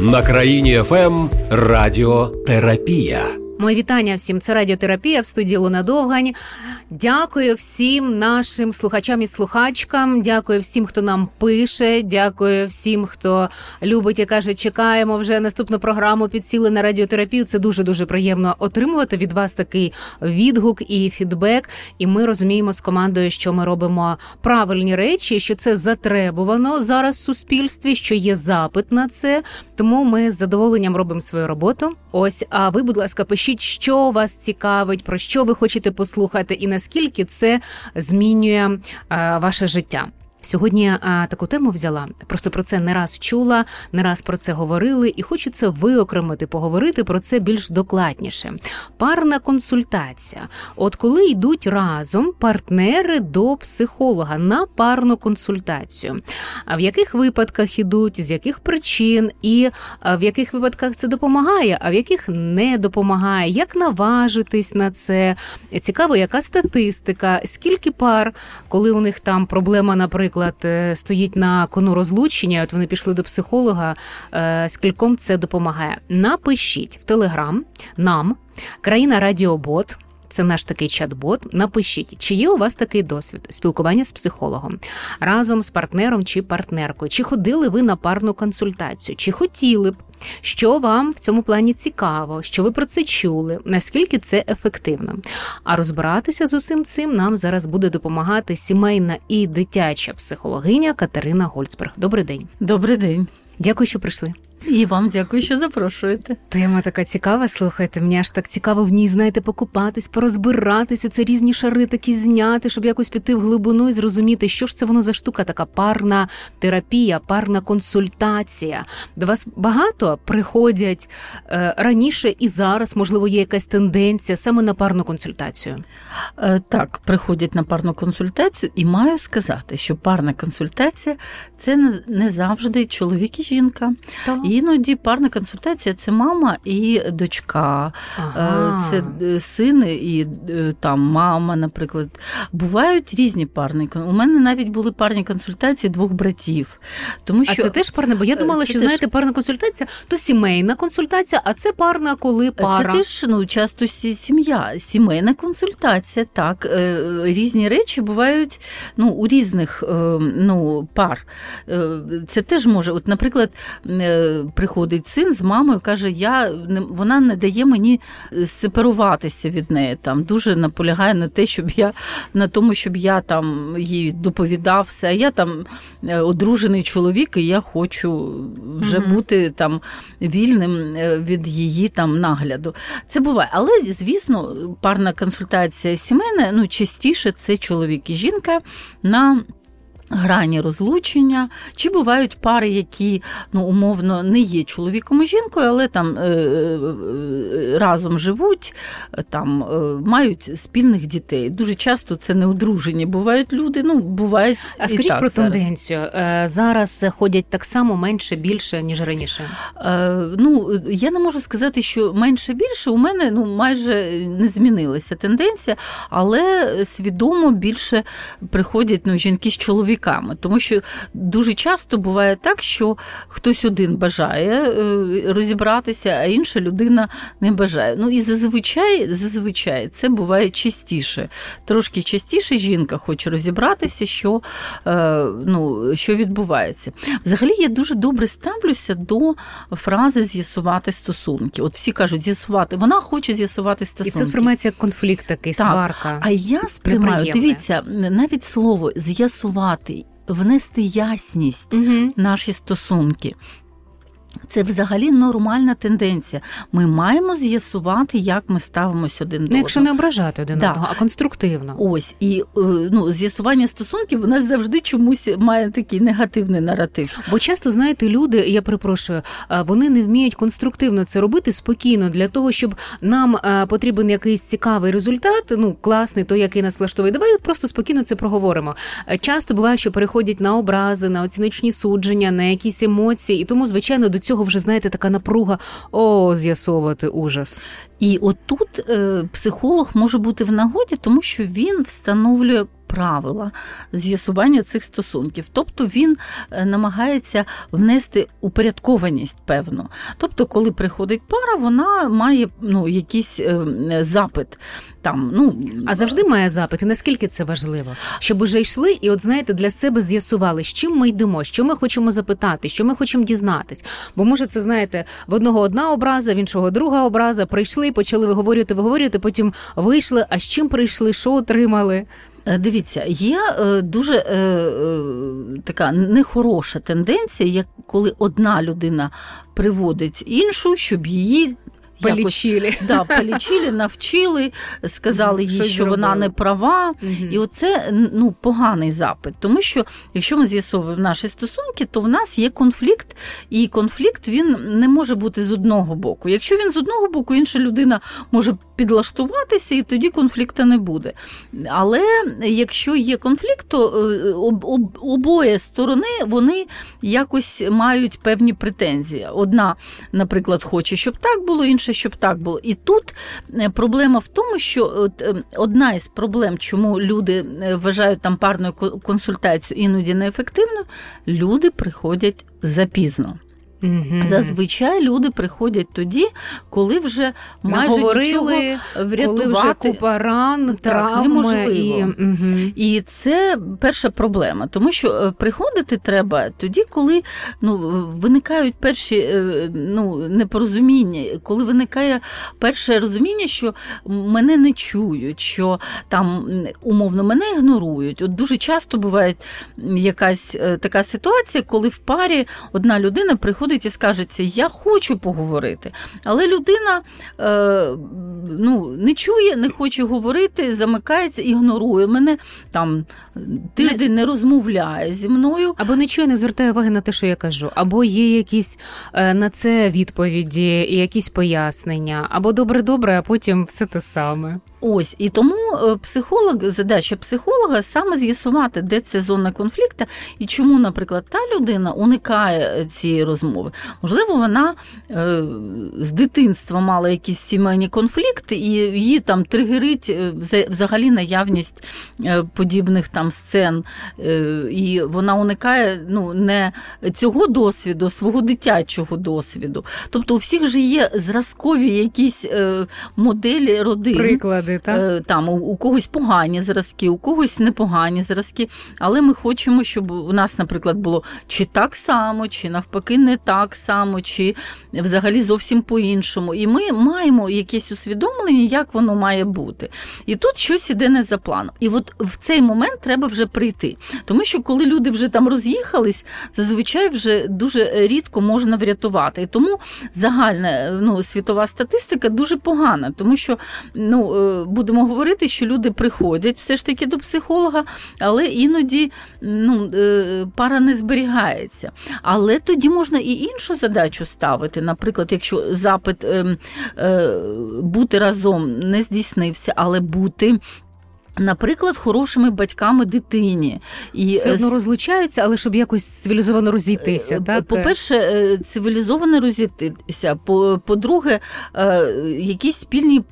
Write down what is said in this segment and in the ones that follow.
На країні ФМ Радіотерапія. Моє вітання всім. Це радіотерапія в студії Луна Довгань. Дякую всім нашим слухачам і слухачкам. Дякую всім, хто нам пише. Дякую всім, хто любить і каже, чекаємо вже наступну програму. Підсіли на радіотерапію. Це дуже дуже приємно отримувати від вас такий відгук і фідбек. І ми розуміємо з командою, що ми робимо правильні речі, що це затребувано зараз в суспільстві, що є запит на це. Тому ми з задоволенням робимо свою роботу. Ось, а ви, будь ласка, пишіть, що вас цікавить, про що ви хочете послухати, і наскільки це змінює е, ваше життя. Сьогодні а, таку тему взяла. Просто про це не раз чула, не раз про це говорили, і хочу це виокремити, поговорити про це більш докладніше. Парна консультація. От коли йдуть разом партнери до психолога на парну консультацію, а в яких випадках ідуть, з яких причин, і в яких випадках це допомагає, а в яких не допомагає, як наважитись на це? Цікаво, яка статистика, скільки пар, коли у них там проблема, наприклад наприклад, е, стоїть на кону розлучення, от вони пішли до психолога, е, скільком це допомагає. Напишіть в Телеграм нам, країна Радіобот. Це наш такий чат-бот. Напишіть, чи є у вас такий досвід спілкування з психологом разом з партнером чи партнеркою? Чи ходили ви на парну консультацію? Чи хотіли б? Що вам в цьому плані цікаво? Що ви про це чули? Наскільки це ефективно? А розбиратися з усім цим нам зараз буде допомагати сімейна і дитяча психологиня Катерина Гольцберг. Добрий день. Добрий день. Дякую, що прийшли. І вам дякую, що запрошуєте. Тема така цікава. Слухайте, мені аж так цікаво в ній, знаєте, покупатись, порозбиратись, оце різні шари такі зняти, щоб якось піти в глибину і зрозуміти, що ж це воно за штука, така парна терапія, парна консультація. До вас багато приходять е, раніше і зараз, можливо, є якась тенденція саме на парну консультацію. Е, так, приходять на парну консультацію, і маю сказати, що парна консультація це не завжди чоловік і жінка. Так. Іноді парна консультація це мама і дочка, ага. це е, син і е, там мама, наприклад. Бувають різні парні У мене навіть були парні консультації двох братів. Тому що... А це теж парне, бо я думала, це що теж... знаєте, парна консультація то сімейна консультація, а це парна, коли пара. Це теж ну, часто сім'я, сімейна консультація, так. Е, різні речі бувають ну, у різних ну, пар. Це теж може, от, наприклад приходить син з мамою, каже, я вона не дає мені е, сепаруватися від неї. Там дуже наполягає на те, щоб я на тому, щоб я там їй доповідав все. А я там е, одружений чоловік, і я хочу вже mm бути там вільним е, від її там нагляду. Це буває. Але, звісно, парна консультація сімейна, ну частіше це чоловік і жінка на Грані розлучення, чи бувають пари, які ну, умовно не є чоловіком і жінкою, але там е, е, разом живуть, там е, мають спільних дітей. Дуже часто це не одружені. Бувають люди, ну бувають. А скажіть так про тенденцію. Зараз. зараз ходять так само менше більше, ніж раніше. Е, Ну, я не можу сказати, що менше більше. У мене ну майже не змінилася тенденція, але свідомо більше приходять ну, жінки з чоловіками чоловіками, тому що дуже часто буває так, що хтось один бажає е, розібратися, а інша людина не бажає. Ну і зазвичай, зазвичай це буває частіше. Трошки частіше жінка хоче розібратися, що е, ну, що відбувається. Взагалі, я дуже добре ставлюся до фрази з'ясувати стосунки. От всі кажуть, з'ясувати. Вона хоче з'ясувати стосунки. І це сприймається як конфлікт такий, так. сварка. А я сприймаю, дивіться, навіть слово з'ясувати внести ясність угу. наші стосунки. Це взагалі нормальна тенденція. Ми маємо з'ясувати, як ми ставимося один до одного. Ну, якщо не ображати один да. одного, а конструктивно. Ось і е, ну, з'ясування стосунків у нас завжди чомусь має такий негативний наратив. Бо часто знаєте, люди, я перепрошую, вони не вміють конструктивно це робити спокійно для того, щоб нам потрібен якийсь цікавий результат. Ну класний, той, який нас влаштовує. Давай просто спокійно це проговоримо. Часто буває, що переходять на образи, на оціночні судження, на якісь емоції, і тому, звичайно, до цього вже знаєте така напруга о, з'ясовувати ужас. І отут е, психолог може бути в нагоді, тому що він встановлює правила з'ясування цих стосунків. Тобто він е, намагається внести упорядкованість певну. Тобто, коли приходить пара, вона має ну, якийсь е, запит. Там, ну, А завжди має запит. І наскільки це важливо? Щоб уже йшли, і от знаєте, для себе з'ясували, з чим ми йдемо, що ми хочемо запитати, що ми хочемо дізнатись. Бо може, це знаєте, в одного одна образа, в іншого друга образа. Прийшли, почали виговорювати, виговорювати, потім вийшли. А з чим прийшли, що отримали? Е, Дивіться, є е, дуже е, така нехороша тенденція, як коли одна людина приводить іншу, щоб її. якось- Полічили. Да, полічили, навчили, сказали їй, що вона не права. Мгм. І оце ну, поганий запит. Тому що якщо ми з'ясовуємо наші стосунки, то в нас є конфлікт, і конфлікт він не може бути з одного боку. Якщо він з одного боку, інша людина може підлаштуватися, і тоді конфлікту не буде. Але якщо є конфлікт, то е, об, об, обоє сторони вони якось мають певні претензії. Одна, наприклад, хоче, щоб так було, інша, щоб так було. І тут е, проблема в тому, що е, одна із проблем, чому люди вважають там парну консультацію іноді неефективною, люди приходять запізно. Мгм. Зазвичай люди приходять тоді, коли вже майже нічого Наговорили, коли вже врятувати. купа ран, Так, травми. неможливо. І, мгм. І це перша проблема, тому що е, приходити треба тоді, коли ну, виникають перші е, ну, непорозуміння, коли виникає перше розуміння, що мене не чують, що там умовно мене ігнорують. От дуже часто буває якась е, така ситуація, коли в парі одна людина приходить і скажеться, я хочу поговорити, але людина е, ну, не чує, не хоче говорити, замикається, ігнорує мене там тиждень не розмовляє зі мною. Або не чує, не звертає уваги на те, що я кажу, або є якісь е, на це відповіді, якісь пояснення, або добре-добре, а потім все те саме. Ось і тому е, психолог, задача психолога саме з'ясувати, де це зона конфлікту, і чому, наприклад, та людина уникає цієї розмови. Можливо, вона е, з дитинства мала якісь сімейні конфлікти, і її там тригерить взагалі наявність подібних там сцен, е, і вона уникає ну, не цього досвіду, а свого дитячого досвіду. Тобто у всіх же є зразкові якісь е, моделі родин. Приклади, так? Е, Там у, у когось погані зразки, у когось непогані зразки. Але ми хочемо, щоб у нас, наприклад, було чи так само, чи навпаки, не так само, чи взагалі зовсім по-іншому. І ми маємо якесь усвідомлення, як воно має бути. І тут щось іде не за планом. І от в цей момент треба вже прийти. Тому що коли люди вже там роз'їхались, зазвичай вже дуже рідко можна врятувати. І тому загальна ну, світова статистика дуже погана, тому що ну, е, будемо говорити, що люди приходять все ж таки до психолога, але іноді ну, е, пара не зберігається. Але тоді можна і іншу задачу ставити. Наприклад, якщо запит е, е, бути разом не здійснився, але бути. Наприклад, хорошими батьками дитині і Все е, одно розлучаються, але щоб якось цивілізовано розійтися. Е, так? По-перше, е, цивілізовано розійтися. По- По-друге, якісь спільні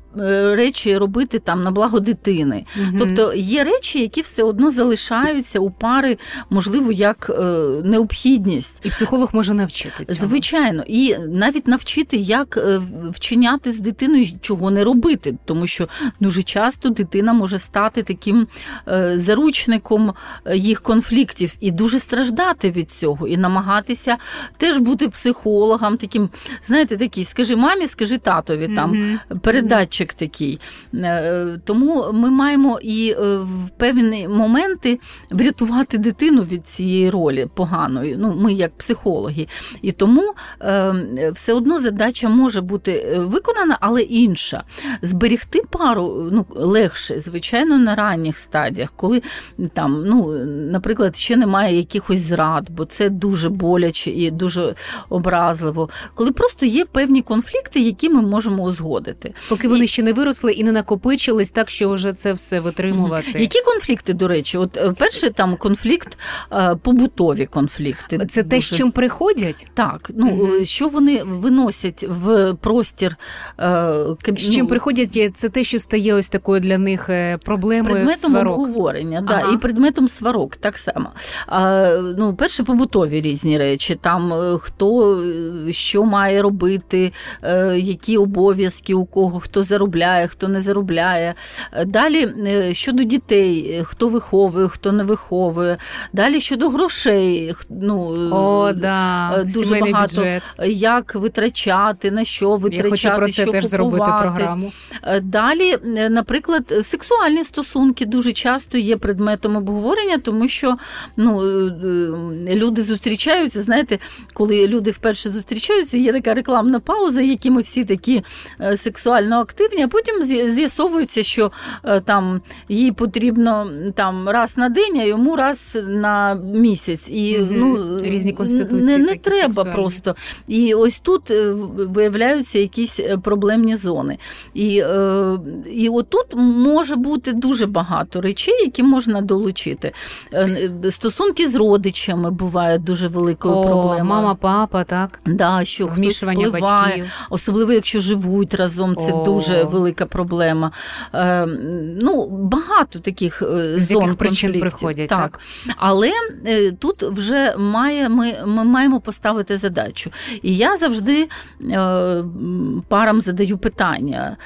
речі робити там на благо дитини. Мгм. Тобто є речі, які все одно залишаються у пари, можливо, як е, необхідність. І психолог може навчити цьому. Звичайно, і навіть навчити, як е, вчиняти з дитиною, чого не робити, тому що дуже часто дитина може стати таким е, заручником е, їх конфліктів і дуже страждати від цього, і намагатися теж бути психологом, таким, знаєте, такий, скажи мамі, скажи татові, там Мгм. Передатчик такий. Е, Тому ми маємо і е, в певні моменти врятувати дитину від цієї ролі поганої. Ну, ми як психологи. І тому е, все одно задача може бути виконана, але інша. Зберігти пару ну, легше, звичайно, на ранніх стадіях, коли там, ну, наприклад, ще немає якихось зрад, бо це дуже боляче і дуже образливо. Коли просто є певні конфлікти, які ми можемо узгодити. Поки вони І- ще не виросли і не накопичились, так що вже це все витримувати. Які конфлікти, до речі? От е, перший там конфлікт, е, побутові конфлікти. Це те, з чим приходять? Так, ну угу. що вони виносять в простір з чим ну, приходять, це те, що стає ось такою для них проблемою предметом сварок. обговорення, ага. да, і предметом сварок так само. А, Ну, перше, побутові різні речі, там хто що має робити, які обов'язки у кого, хто заробляє, хто не заробляє. Далі щодо дітей, хто виховує, хто не виховує. Далі щодо грошей, ну О, да. дуже Сімейний багато бюджет. як витрачати, на що витрачати, Я хочу про це що теж купувати. зробити програму. Далі, наприклад, сексуальні стосунки дуже часто є предметом обговорення, тому що ну, люди зустрічаються. Знаєте, коли люди вперше зустрічаються, є така рекламна пауза, які ми всі такі сексуально активні, а потім з'ясовується, що там їй потрібно там раз на день, а йому раз на місяць. І угу. ну, різні конституції. Не, не треба сексуальні. просто. І ось тут виявляються якісь проблемні зони. І е, і отут може бути дуже багато речей, які можна долучити. Е, стосунки з родичами бувають дуже великою О, проблемою. Мама, папа, так? Да, що Вмішування хтось впливає, батьків. Особливо, якщо живуть разом, це О. дуже велика проблема. Е, ну, Багато таких з зон яких причин приходять. Так. так. Але е, тут вже має, ми, ми маємо поставити задачу. І я завжди е, парам задаю питання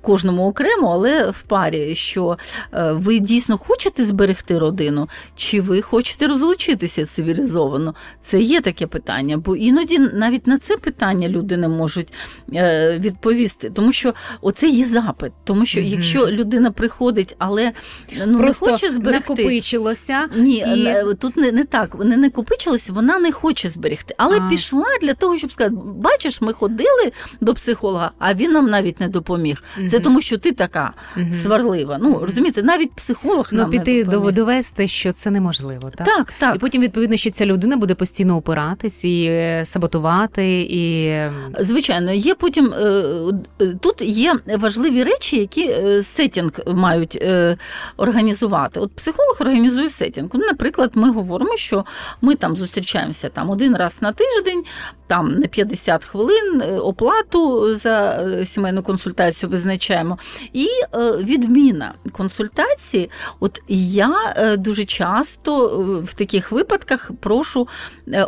кожному окремо, але в парі, що ви дійсно хочете зберегти родину, чи ви хочете розлучитися цивілізовано? Це є таке питання, бо іноді навіть на це питання люди не можуть відповісти, тому що оце є запит. Тому що mm-hmm. якщо людина приходить, але ну Просто не хоче зберегти, накопичилося. Ні, і... тут не не так. Не накопичилось, вона не хоче зберегти, але а. пішла для того, щоб сказати: бачиш, ми ходили до психолога, а він нам навіть не допоміг. Mm-hmm. Це тому, що ти така mm-hmm. сварлива. Ну розумієте, навіть психолог ну, нам піти не допоміг. довести, що це неможливо. Так, так. так. І потім відповідно, що ця людина буде постійно опиратись і саботувати. і... Звичайно, є потім тут є важливі речі, які сетінг мають організувати. От психолог організує сетінг. Ну, наприклад, ми говоримо, що ми там зустрічаємося там один раз на тиждень, там на 50 хвилин оплату за сімейну консультацію визначаємо. І відміна консультації, от я дуже часто в таких випадках прошу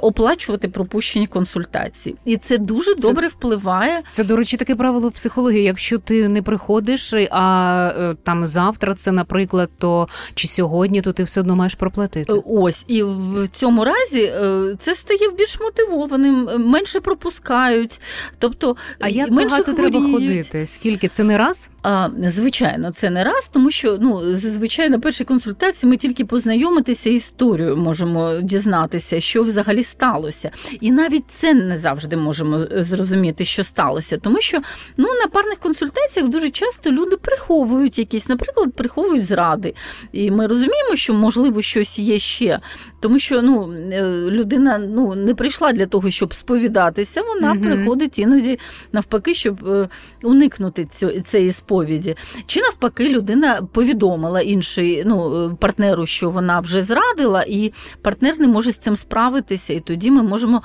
оплачувати пропущені консультації. І це дуже це, добре впливає. Це, до речі, таке правило в психології. Якщо ти не приходиш, а там завтра це, наприклад, то чи сьогодні, то ти все одно маєш проплатити. Ось і в цьому разі це стає більш мотивованим, менше пропускають. Тобто, а як менше багато хворіють. треба ходити? Скільки це не раз? А, Звичайно, це не раз, тому що ну зазвичай на першій консультації ми тільки познайомитися історію можемо дізнатися, що взагалі сталося. І навіть це не завжди можемо зрозуміти, що сталося. Тому що ну, на парних консультаціях дуже часто люди приховують якісь, наприклад, приховують зради. І ми розуміємо, що можливо щось є ще. Тому що ну, людина ну, не прийшла для того, щоб сповідатися, вона угу. приходить іноді навпаки, щоб уникнути цієї сповіді. Чи навпаки, людина повідомила інший ну, партнеру, що вона вже зрадила, і партнер не може з цим справитися. І тоді ми можемо.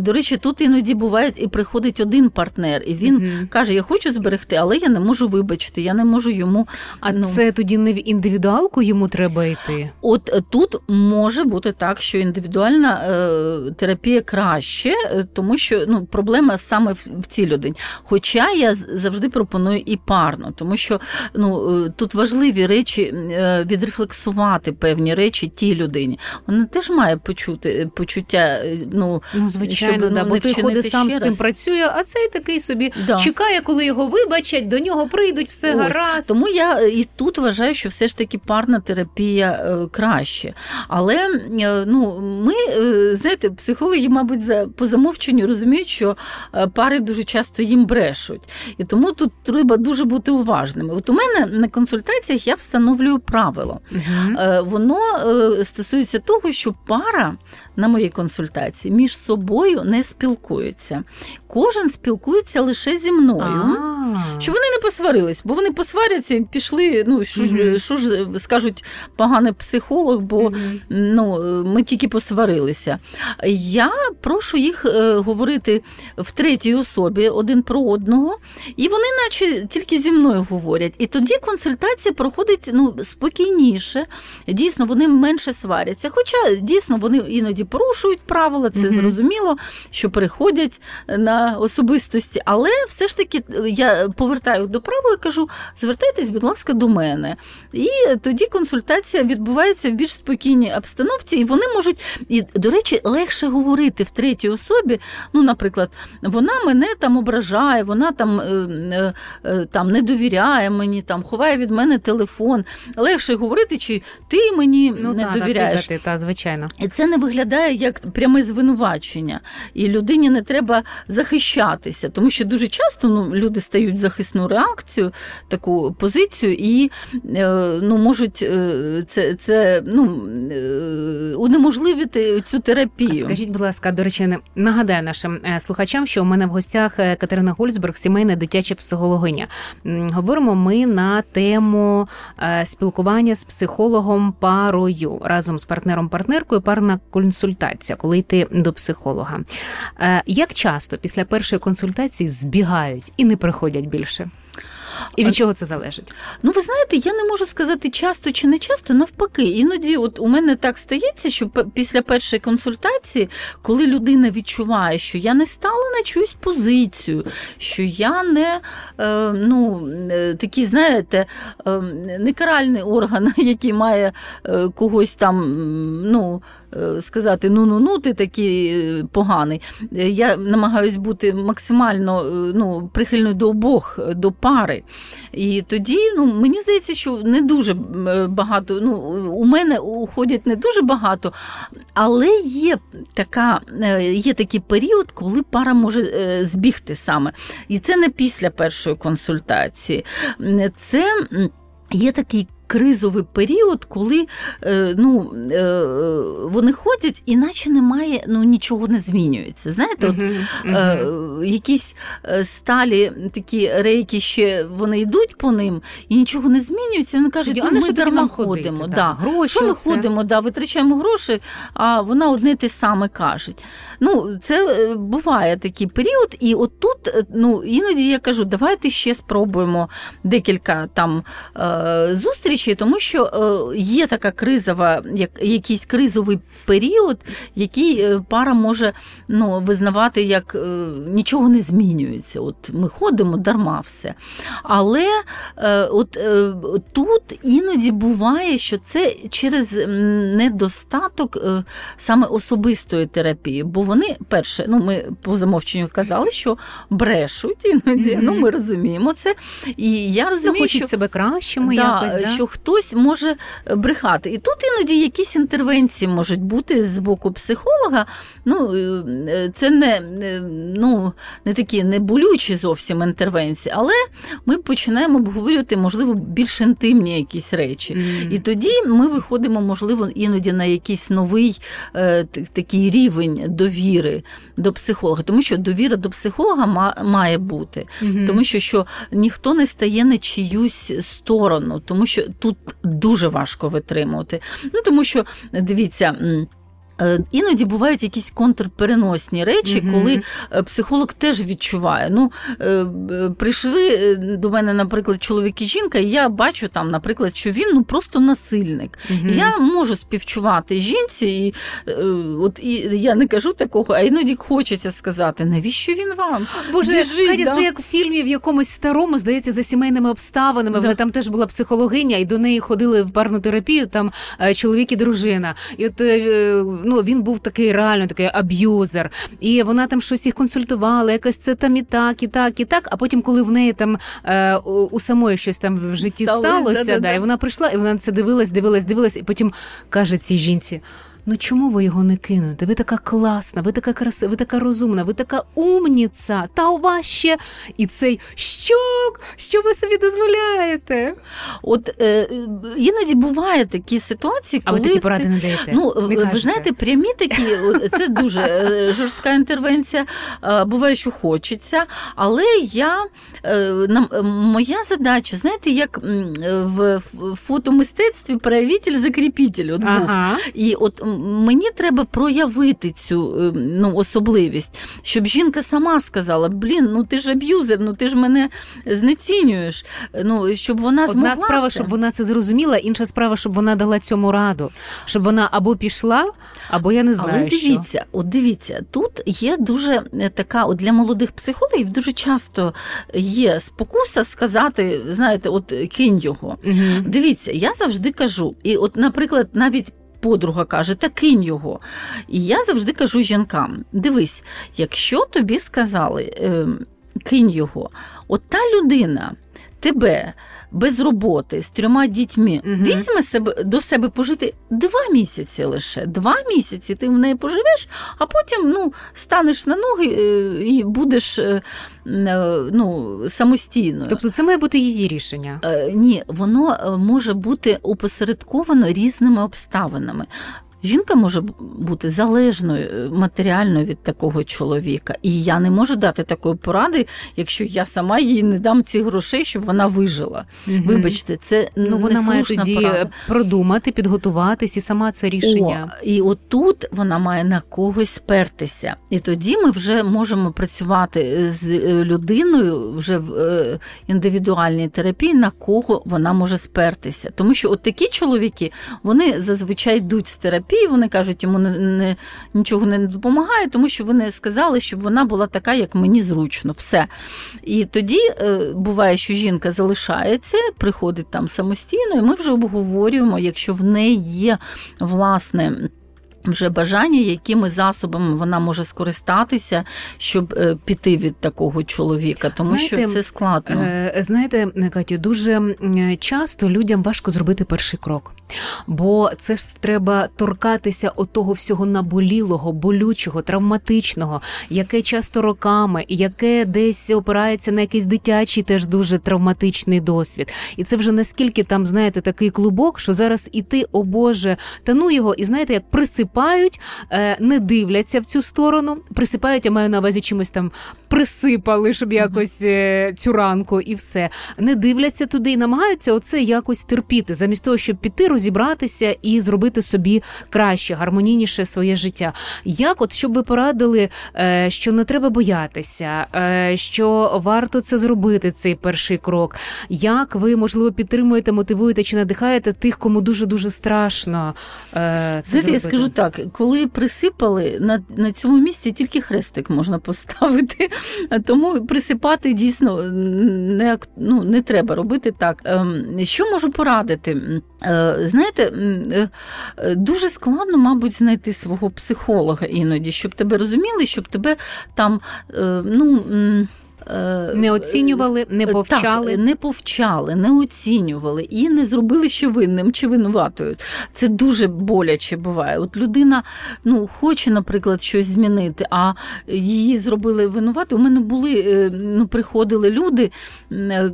До речі, тут іноді буває і приходить один партнер, і він угу. каже: Я хочу зберегти, але я не можу вибачити, я не можу йому. А ну... це тоді не в індивідуалку йому треба йти? От тут може бути так, що індивідуальна е, терапія краще, тому що ну, проблема саме в, цій людині. Хоча я завжди пропоную і парно, тому що ну, тут важливі речі відрефлексувати певні речі тій людині. Вона теж має почути почуття. Ну, ну звичайно, щоб, да, ну, бо той ходить сам з цим працює, а цей такий собі да. чекає, коли його вибачать, до нього прийдуть, все Ось. гаразд. Тому я і тут вважаю, що все ж таки парна терапія е, краще. Але е, ну, ми, е, знаєте, психологи, мабуть, за по замовченню розуміють, що пари дуже часто їм брешуть. І тому тут треба дуже бути уважними. От у мене на консультаціях я встановлюю правило. Угу. Воно стосується того, що пара на моїй консультації між собою не спілкуються. Кожен спілкується лише зі мною. Щоб вони не посварились, бо вони посваряться і пішли. Ну що ж що ж скажуть поганий психолог, бо ну ми тільки посварилися. Я прошу їх е, говорити в третій особі один про одного, і вони, наче тільки зі мною говорять. І тоді консультація проходить ну спокійніше. Дійсно, вони менше сваряться. Хоча дійсно вони іноді порушують правила, це зрозуміло, що переходять на особистості, але все ж таки я повертаю до правил і кажу: звертайтесь, будь ласка, до мене. І тоді консультація відбувається в більш спокійній обстановці, і вони можуть, і, до речі, легше говорити в третій особі. Ну, наприклад, вона мене там ображає, вона там е, е, е, там не довіряє мені, там ховає від мене телефон. Легше говорити, чи ти мені ну, не та, довіряєш. Та, ти, та, звичайно. І це не виглядає як пряме звинувачення. І людині не треба захищатися, тому що дуже часто ну, люди стають захисну реакцію, таку позицію, і ну, можуть це це ну, унеможливити цю терапію. Скажіть, будь ласка, до речі, нагадаю нашим е, слухачам, що у мене в гостях е, Катерина Гольцберг, сімейна дитяча психологиня. Говоримо ми на тему е, спілкування з психологом парою разом з партнером-партнеркою, парна консультація, коли йти до психолога. Як часто після першої консультації збігають і не приходять більше? І від чого це залежить? Ну, ви знаєте, я не можу сказати часто чи не часто, навпаки. Іноді, от у мене так стається, що після першої консультації, коли людина відчуває, що я не стала на чиюсь позицію, що я не е, ну, е, такий, знаєте, е, не каральний орган, який має когось там, ну. Сказати ну ну ну ти такий поганий. Я намагаюсь бути максимально ну, прихильною до обох, до пари. І тоді ну, мені здається, що не дуже е, багато. ну, У мене уходять не дуже багато, але є така, е, є такий період, коли пара може е, збігти саме. І це не після першої консультації. Це є такий кризовий період, коли е, ну, е, вони ходять, іначе немає, ну нічого не змінюється. Знаєте, от, е, якісь сталі такі рейки ще вони йдуть по ним і нічого не змінюється. Вони кажуть, ну, ми дарма ходимо. Ходити, да. Гроші Що ми це? ходимо, да, витрачаємо гроші, а вона одне те саме каже. Ну, Це буває такий період, і отут е, ну, іноді я кажу, давайте ще спробуємо декілька там зустрічей речі, тому що е, є така кризова, як якийсь кризовий період, який е, пара може ну, визнавати, як е, нічого не змінюється. От ми ходимо дарма все. Але от тут іноді буває, що це через недостаток саме особистої терапії, бо вони перше, ну ми по замовченню казали, що брешуть іноді. Mm-hmm. Ну ми розуміємо це. І я розумію, що себе кращими да, якось, да? що хтось може брехати. І тут іноді якісь інтервенції можуть бути з боку психолога. Ну, е, Це не е, ну, не такі не болючі зовсім інтервенції, але ми починаємо обговорювати, можливо, більш інтимні якісь речі. Mm. І тоді ми виходимо, можливо, іноді на якийсь новий е, такий рівень довіри до психолога, тому що довіра до психолога має бути, mm-hmm. тому що що ніхто не стає на чиюсь сторону, тому що тут дуже важко витримувати. Ну тому що дивіться. Е, іноді бувають якісь контрпереносні речі, mm коли е, психолог теж відчуває. Ну, е, Прийшли до мене, наприклад, чоловік і жінка, і я бачу там, наприклад, що він ну просто насильник. mm Я можу співчувати жінці, і от і я не кажу такого, а іноді хочеться сказати, навіщо він вам? Боже, Біжить, Катя, да? це як в фільмі в якомусь старому, здається, за сімейними обставинами. Да. Вона там теж була психологиня, і до неї ходили в парну терапію, там чоловік і дружина. І от ну він був такий реально такий аб'юзер, і вона там щось їх консультувала, якось це там і так, і так, і так. А потім, коли в неї там е, у самої щось там в житті сталося, сталося, да, да, да, і вона прийшла, і вона це дивилась, дивилась, дивилась, і потім каже цій жінці. Ну чому ви його не кинете? Ви така класна, ви така красива, ви така розумна, ви така умніця, та у вас ще і цей щок, що ви собі дозволяєте? От е, іноді буває такі ситуації, коли а ви такі поради не даєте. Ну не ви знаєте, прямі такі це дуже е, жорстка інтервенція. Буває, що хочеться, але я е, моя задача, знаєте, як в фотомистецтві проявитель закріпітель от був. Ага. І от мені треба проявити цю е, ну, особливість, щоб жінка сама сказала: Блін, ну ти ж аб'юзер, ну ти ж мене знецінюєш. Ну, щоб вона змогла Одна справа, це. щоб вона це зрозуміла, інша справа, щоб вона дала цьому раду, щоб вона або пішла, або я не знаю. Але дивіться, що. от дивіться, тут є дуже е, така, от для молодих психологів дуже часто є спокуса сказати, знаєте, от кинь його. Угу. Дивіться, я завжди кажу, і от, наприклад, навіть. Подруга каже, та кинь його. І я завжди кажу жінкам: дивись, якщо тобі сказали, е, кинь його, от та людина тебе без роботи з трьома дітьми угу. візьме себе до себе пожити два місяці лише. Два місяці ти в неї поживеш, а потім ну, станеш на ноги е, і будеш е, е, ну, самостійною. Тобто це має бути її рішення? Ні, воно може бути опосередковано різними обставинами. Жінка може бути залежною е, матеріально від такого чоловіка, і я не можу дати такої поради, якщо я сама їй не дам ці грошей, щоб вона вижила. Угу. Вибачте, це ну вона має тоді порада. продумати, підготуватись і сама це рішення. О, І отут вона має на когось спертися. І тоді ми вже можемо працювати з е, людиною вже в е, індивідуальній терапії, на кого вона може спертися. Тому що от такі чоловіки вони зазвичай йдуть з терапії терапії. Вони кажуть, йому не, не, нічого не допомагає, тому що вони сказали, щоб вона була така, як мені зручно. Все. І тоді е, буває, що жінка залишається, приходить там самостійно, і ми вже обговорюємо, якщо в неї є власне вже бажання, якими засобами вона може скористатися, щоб е, піти від такого чоловіка, тому знаєте, що це складно. Е, знаєте, Катю, дуже часто людям важко зробити перший крок, бо це ж треба торкатися от того всього наболілого, болючого, травматичного, яке часто роками, яке десь опирається на якийсь дитячий, теж дуже травматичний досвід. І це вже наскільки там, знаєте, такий клубок, що зараз іти, о Боже, та ну його, і знаєте, як присип присипають, е, не дивляться в цю сторону. Присипають, я маю на увазі чимось там присипали, щоб якось е, цю ранку і все. Не дивляться туди і намагаються оце якось терпіти, замість того, щоб піти, розібратися і зробити собі краще, гармонійніше своє життя. Як, от щоб ви порадили, е, що не треба боятися, що варто це зробити, цей перший крок. Як ви можливо підтримуєте, мотивуєте чи надихаєте тих, кому дуже дуже страшно це Знаєте, зробити? я скажу так, коли присипали на на цьому місці тільки хрестик можна поставити, тому присипати дійсно не ну, не треба робити так. Ем, що можу порадити? Е, знаєте, е, дуже складно, мабуть, знайти свого психолога іноді, щоб тебе розуміли, щоб тебе там е, ну. Е, не оцінювали, не е, повчали. Так, Не повчали, не оцінювали і не зробили ще винним чи винуватою. Це дуже боляче буває. От людина ну, хоче, наприклад, щось змінити, а її зробили винуватою. У мене були, е, ну, приходили люди,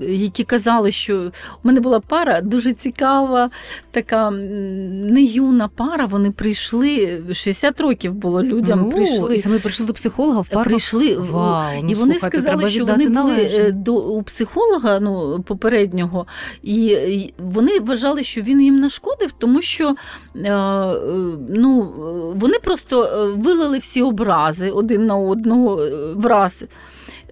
які казали, що у мене була пара дуже цікава, така не юна пара. Вони прийшли 60 років було людям. Ну, прийшли. І саме прийшли до психолога в пару? Прийшли Вау, ну, і вони слухайте, сказали, що вони були е, до у психолога ну, попереднього, і вони вважали, що він їм нашкодив, тому що е, ну, вони просто вилили всі образи один на одного враз.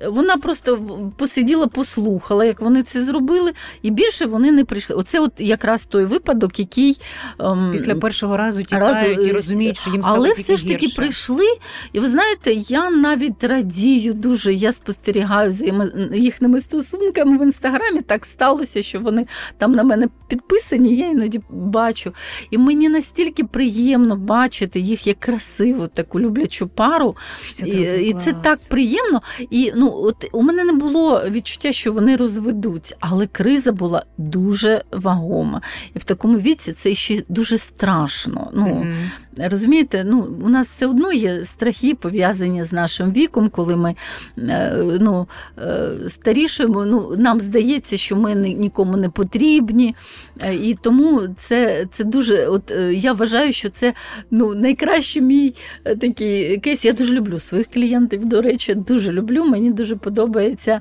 Вона просто посиділа, послухала, як вони це зробили, і більше вони не прийшли. Оце от якраз той випадок, який ем, після першого разу тікають разу, і розуміють, що їм стало але все ж таки гірше. прийшли. І ви знаєте, я навіть радію дуже. Я спостерігаю за їхніми стосунками в інстаграмі. Так сталося, що вони там на мене підписані. Я іноді бачу. І мені настільки приємно бачити їх як красиву, таку люблячу пару. Це і, і це так приємно. І ну от у мене не було відчуття, що вони розведуться, але криза була дуже вагома. І в такому віці це ще дуже страшно. Ну, mm-hmm. Розумієте, ну у нас все одно є страхи пов'язані з нашим віком, коли ми е, ну, е, старішимо. Ну, нам здається, що ми нікому не потрібні. Е, і тому це це дуже. От я вважаю, що це ну, найкращий мій такий кейс. Я дуже люблю своїх клієнтів. До речі, дуже люблю. Мені дуже подобається,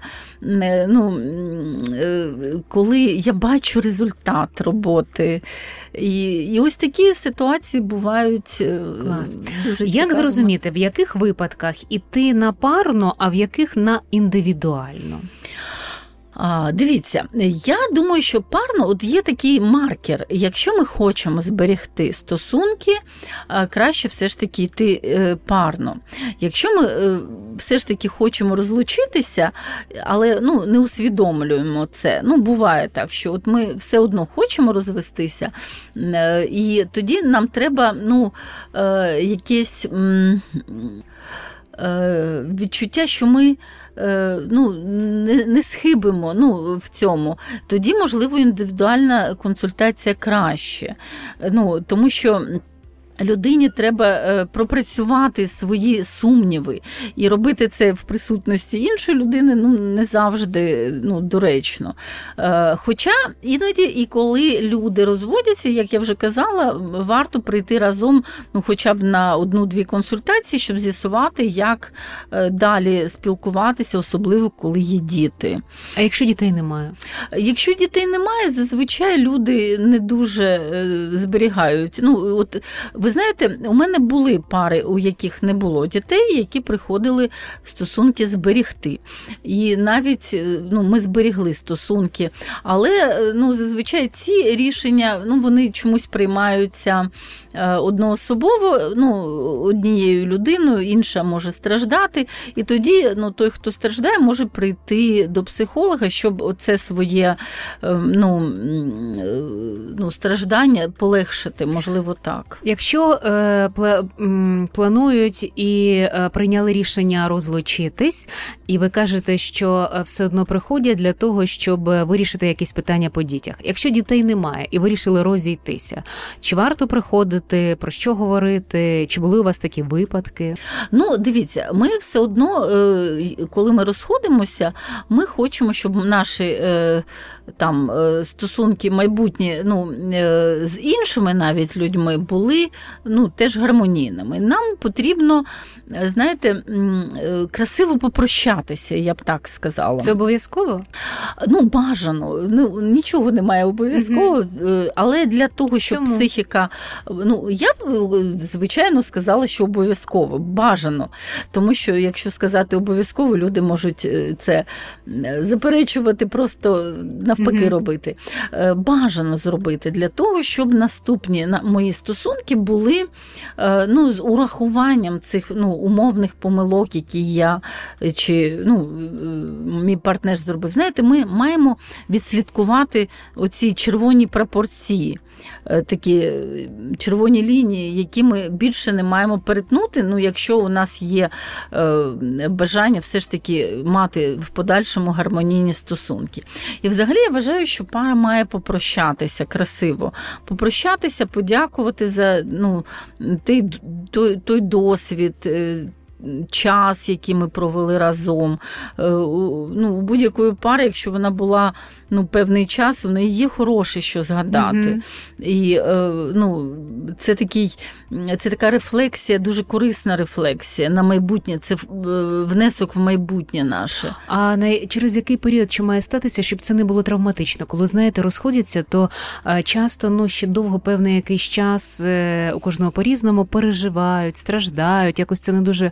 ну, коли я бачу результат роботи. І, І ось такі ситуації бувають е, Клас. дуже цікаво. Як зрозуміти, в яких випадках іти на парно, а в яких на індивідуально? А, Дивіться, я думаю, що парно от є такий маркер. Якщо ми хочемо зберегти стосунки, краще все ж таки йти е, парно. Якщо ми е, все ж таки хочемо розлучитися, але ну, не усвідомлюємо це. Ну, буває так, що от ми все одно хочемо розвестися, е, і тоді нам треба ну, якесь відчуття, що ми. Е, ну, не не схибимо ну, в цьому, тоді, можливо, індивідуальна консультація краще. Ну, Тому що. Людині треба е, пропрацювати свої сумніви і робити це в присутності іншої людини ну, не завжди ну, доречно. Е, хоча іноді, і коли люди розводяться, як я вже казала, варто прийти разом ну, хоча б на одну-дві консультації, щоб з'ясувати, як е, далі спілкуватися, особливо коли є діти. А якщо дітей немає? Якщо дітей немає, зазвичай люди не дуже зберігають. Ну, от ви знаєте, у мене були пари, у яких не було дітей, які приходили стосунки зберігти. І навіть е, ну, ми зберігли стосунки. Але е, ну, зазвичай ці рішення ну, вони чомусь приймаються е, одноособово, ну, однією людиною, інша може страждати. І тоді ну, той, хто страждає, може прийти до психолога, щоб оце своє ну, ну, страждання полегшити, можливо, так. Якщо Якщо е, планують і е, прийняли рішення розлучитись, і ви кажете, що е, все одно приходять для того, щоб вирішити якісь питання по дітях. Якщо дітей немає і вирішили розійтися, чи варто приходити, про що говорити? Чи були у вас такі випадки? Ну, дивіться, ми все одно, коли ми розходимося, ми хочемо, щоб наші там стосунки майбутні ну, з іншими навіть людьми були ну, теж гармонійними. Нам потрібно, е, знаєте, е, красиво попрощатися, я б так сказала. Це обов'язково? Ну, бажано. Ну, Нічого немає обов'язково, угу. але для того, щоб Чому? психіка. Ну, я б, звичайно, сказала, що обов'язково, бажано. Тому що, якщо сказати обов'язково, люди можуть це заперечувати, просто навпаки угу. робити. Бажано зробити для того, щоб наступні мої стосунки були е, ну, з урахуванням цих ну, умовних помилок, які я чи ну, е, мій партнер зробив. Знаєте, ми маємо відслідкувати оці червоні пропорції. Е, такі е, червоні лінії, які ми більше не маємо перетнути. Ну, якщо у нас є е, бажання все ж таки мати в подальшому гармонійні стосунки. І взагалі я вважаю, що пара має попрощатися красиво, попрощатися, подякувати за ну, той, той, той досвід час, який ми провели разом. Е, ну, У будь-якої пари, якщо вона була ну, певний час, в неї є хороше, що згадати. Mm-hmm. І е, ну, це такий, це така рефлексія, дуже корисна рефлексія на майбутнє, це е, внесок в майбутнє наше. А на через який період чи має статися, щоб це не було травматично? Коли знаєте, розходяться, то часто ну, ще довго певний якийсь час у кожного по різному переживають, страждають, якось це не дуже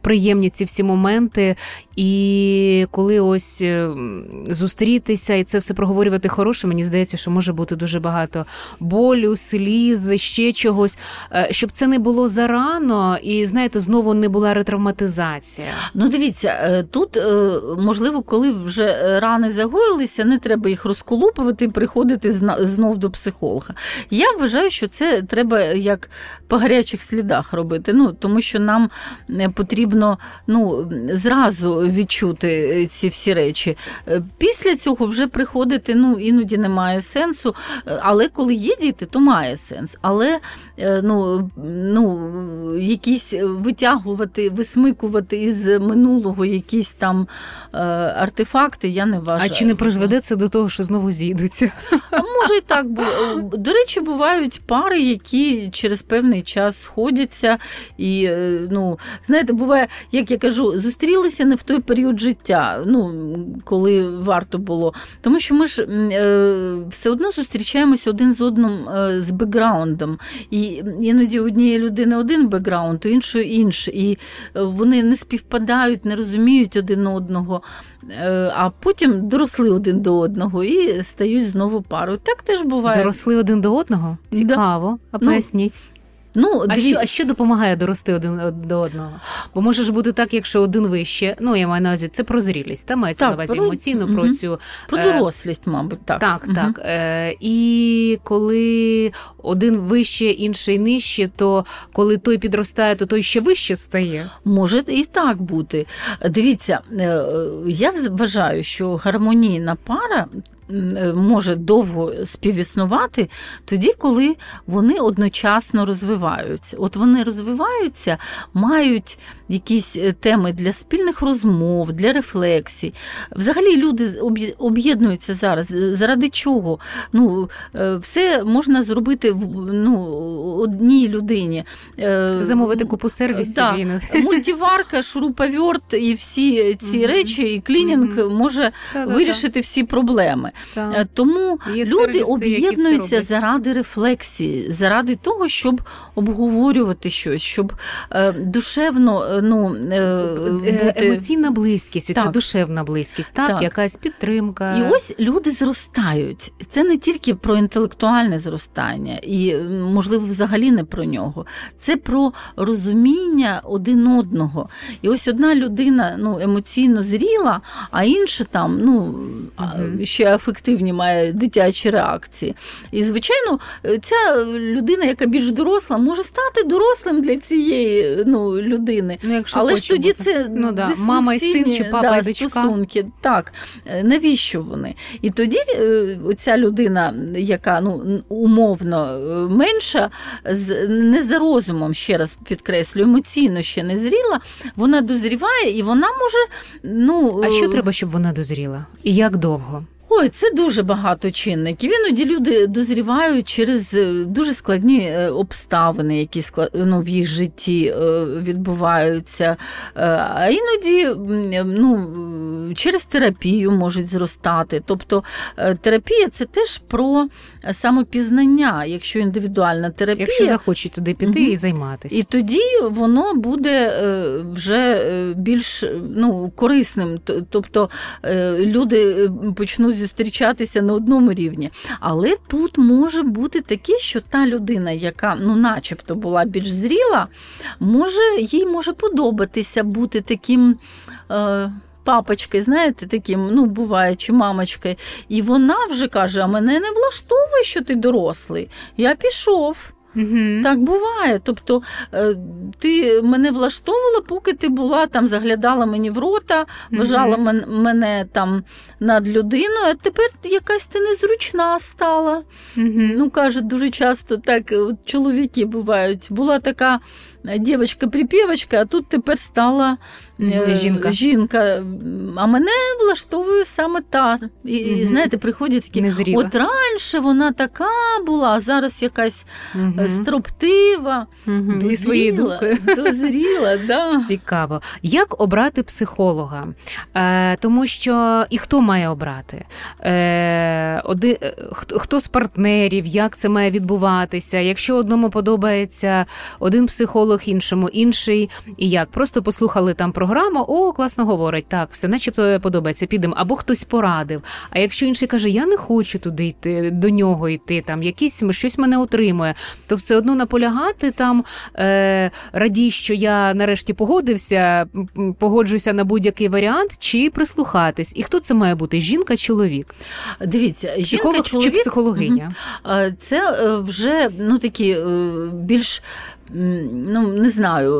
приємні ці всі моменти, і коли ось е, зустрітися і це все проговорювати хороше, мені здається, що може бути дуже багато болю, сліз, ще чогось, е, щоб це не було зарано, і знаєте, знову не була ретравматизація. Ну, дивіться, е, тут можливо, коли вже рани загоїлися, не треба їх розколупувати, і приходити знов до психолога. Я вважаю, що це треба як по гарячих слідах робити. Ну тому що нам потрібно потрібно ну, зразу відчути ці всі речі. Після цього вже приходити ну, іноді немає сенсу, але коли є діти, то має сенс. Але ну, ну, якісь витягувати, висмикувати із минулого якісь там артефакти, я не вважаю. А чи не призведе це до того, що знову зійдуться? А може і так. До речі, бувають пари, які через певний час сходяться. І, е, ну, знаєте, буває, як я кажу, зустрілися не в той період життя, ну, коли варто було. Тому що ми ж е, все одно зустрічаємося один з одним е, з бекграундом. І іноді однієї людини один бекграунд, у іншої інший. І вони не співпадають, не розуміють один одного. А потім доросли один до одного і стають знову парою. Так теж буває. Доросли один до одного? Цікаво. А ну, поясніть. Ну, а, дві... що, а що допомагає дорости один до одного? Бо може ж бути так, якщо один вище, ну я маю на увазі, це про зрілість, та мається на увазі про... емоційно угу. про цю про е, дорослість, мабуть, так. Так, угу. так. Е, І коли один вище, інший нижче, то коли той підростає, то той ще вище стає. Може і так бути. Дивіться, е, я вважаю, що гармонійна пара Е, може довго співіснувати тоді, коли вони одночасно розвиваються. От вони розвиваються, мають якісь е, теми для спільних розмов, для рефлексій. Взагалі люди об'єднуються зараз. Заради чого? Ну, е, Все можна зробити в ну, одній людині. Замовити купу сервісів. Да. Мультиварка, шуруповерт і всі ці mm речі, і клінінг mm може вирішити всі проблеми. Так. Е, тому Є люди сервіси, об'єднуються заради рефлексії, заради того, щоб обговорювати щось, щоб е, душевно е, ну, бути... емоційна близькість, так. це душевна близькість, так, так, якась підтримка. І ось люди зростають. Це не тільки про інтелектуальне зростання, і, можливо, взагалі не про нього. Це про розуміння один одного. І ось одна людина ну, емоційно зріла, а інша там ну, угу. ще ефективні має дитячі реакції. І, звичайно, ця людина, яка більш доросла, може стати дорослим для цієї ну, людини. Ну, якщо Але ж тоді бути. це ну, да. мама і син чи папа да, і дочка. стосунки. Так, навіщо вони? І тоді е, ця людина, яка ну, умовно е, менша, не за розумом, ще раз підкреслю, емоційно ще не зріла, вона дозріває і вона може. ну... А що треба, щоб вона дозріла? І як довго? Ой, це дуже багато чинників. Іноді люди дозрівають через е, дуже складні е, обставини, які ну, в їх житті е, відбуваються. А іноді ну, через терапію можуть зростати. Тобто терапія це теж про самопізнання, якщо індивідуальна терапія. Якщо захочуть туди піти угу. і займатися. І тоді воно буде вже більш ну, корисним. Тобто люди почнуть зустрічатися на одному рівні. Але тут може бути таке, що та людина, яка ну, начебто була більш зріла, може, їй може подобатися бути таким. Е, Папочки, знаєте, таким, ну, буває, чи мамочкою. І вона вже каже: а мене не влаштовує, що ти дорослий. Я пішов. Угу. Так буває. Тобто е, ти мене влаштовувала, поки ти була там, заглядала мені в рота, вважала угу. мене там над людиною, а тепер якась ти незручна стала. Угу. Ну, кажуть, дуже часто так чоловіки бувають. Була така дівчинка-припівочка, а тут тепер стала е, жінка. жінка. А мене влаштовує саме та. І, угу. знаєте, приходять такі, Незріла. от раніше вона така була, а зараз якась угу. строптива, угу. дозріла, своєю думкою. Дозріла, да. Цікаво. Як обрати психолога? Е, Тому що і хто має обрати? Е, оди, е, хто, хто з партнерів, як це має відбуватися? Якщо одному подобається один психолог, психолог, іншому інший. І як просто послухали там програму, о, класно говорить, так, все, начебто подобається, підемо. Або хтось порадив. А якщо інший каже, я не хочу туди йти, до нього йти, там якісь щось мене утримує, то все одно наполягати там е, радій, що я нарешті погодився, погоджуюся на будь-який варіант, чи прислухатись. І хто це має бути? Жінка, чоловік? Дивіться, Психолог чоловік, чи психологиня? Це е, вже ну такі е, більш ну не знаю,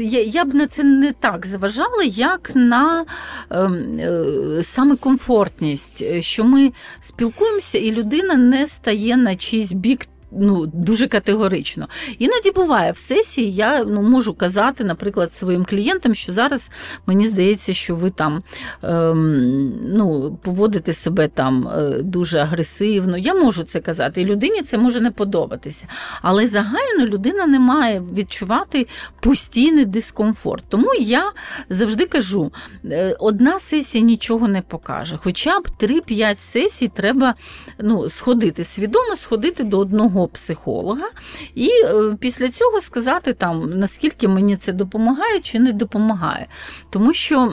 я я б на це не так зважала, як на е, е, саме комфортність, що ми спілкуємося, і людина не стає на чийсь бік ну, дуже категорично. Іноді буває в сесії, я ну, можу казати, наприклад, своїм клієнтам, що зараз мені здається, що ви там ем, ну, поводите себе там е, дуже агресивно. Я можу це казати, і людині це може не подобатися. Але загально людина не має відчувати постійний дискомфорт. Тому я завжди кажу: е, одна сесія нічого не покаже. Хоча б 3-5 сесій треба ну, сходити свідомо, сходити до одного одного психолога, і е, після цього сказати, там, наскільки мені це допомагає чи не допомагає. Тому що.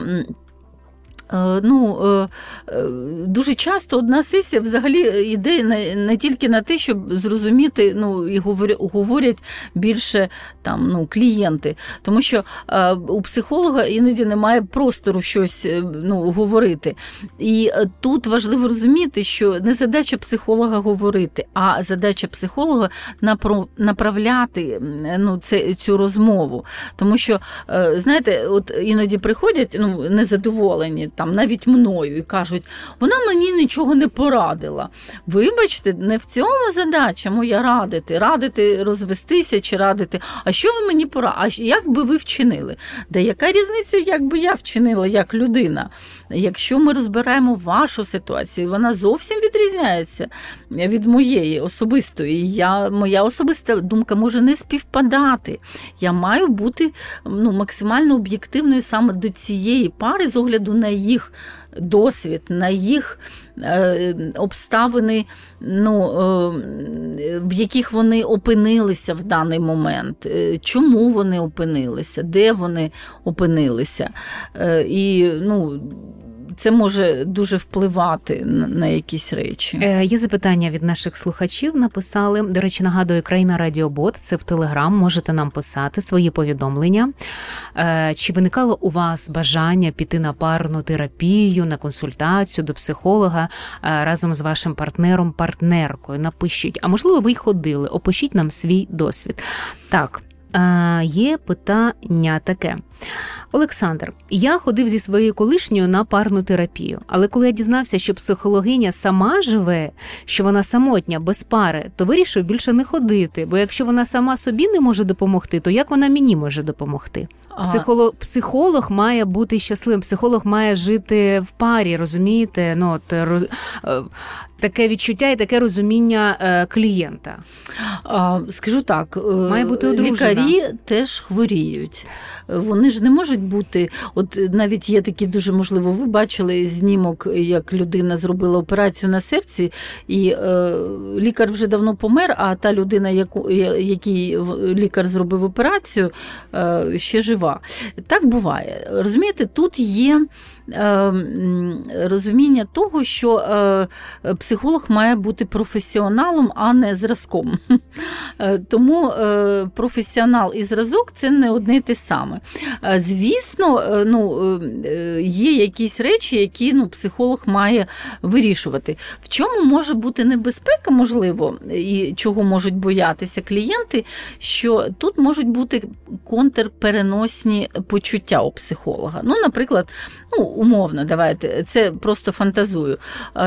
Е, ну, е, е, Дуже часто одна сесія взагалі йде не, тільки на те, щоб зрозуміти, ну і говорять більше там ну, клієнти, тому що у психолога іноді немає простору щось ну, говорити. І тут важливо розуміти, що не задача психолога говорити, а задача психолога направляти ну, це, цю розмову. Тому що, знаєте, от іноді приходять ну, незадоволені там навіть мною, і кажуть, вона мені нічого не порадила. Вибачте, не в цьому задача моя радити, радити розвестися чи радити. А що ви мені порадили? А як би ви вчинили? Де яка різниця, як би я вчинила як людина? Якщо ми розбираємо вашу ситуацію, вона зовсім відрізняється від моєї особистої. Я, Моя особиста думка може не співпадати. Я маю бути ну, максимально об'єктивною саме до цієї пари з огляду на їх досвід, на їх е, обставини, ну, е, в яких вони опинилися в даний момент, е, чому вони опинилися, де вони опинилися. І, ну, це може дуже впливати на якісь речі. Е, Є запитання від наших слухачів. Написали. До речі, нагадую, країна Радіобот. Це в Телеграм. Можете нам писати свої повідомлення. Е, Чи виникало у вас бажання піти на парну терапію, на консультацію до психолога е, разом з вашим партнером, партнеркою? Напишіть, а можливо, ви й ходили? Опишіть нам свій досвід. Так, е, є питання таке. Олександр, я ходив зі своєю колишньою на парну терапію, але коли я дізнався, що психологиня сама живе, що вона самотня без пари, то вирішив більше не ходити. Бо якщо вона сама собі не може допомогти, то як вона мені може допомогти? Психолог психолог має бути щасливим, психолог має жити в парі, розумієте? Ну от роз, е, таке відчуття і таке розуміння е, клієнта. Скажу так, е, має бути одружена. лікарі теж хворіють. Вони ж не можуть бути. От навіть є такі дуже можливо, ви бачили знімок, як людина зробила операцію на серці, і е, лікар вже давно помер. А та людина, яку якій лікар зробив операцію, е, ще жива. Так буває. Розумієте, тут є. Ем, розуміння того, що е, психолог має бути професіоналом, а не зразком. Е, тому е, професіонал і зразок це не одне те саме. Звісно, ну, є якісь речі, які ну, психолог має вирішувати. В чому може бути небезпека, можливо, і чого можуть боятися клієнти, що тут можуть бути контрпереносні почуття у психолога. Ну, Наприклад, ну, умовно, давайте, це просто фантазую.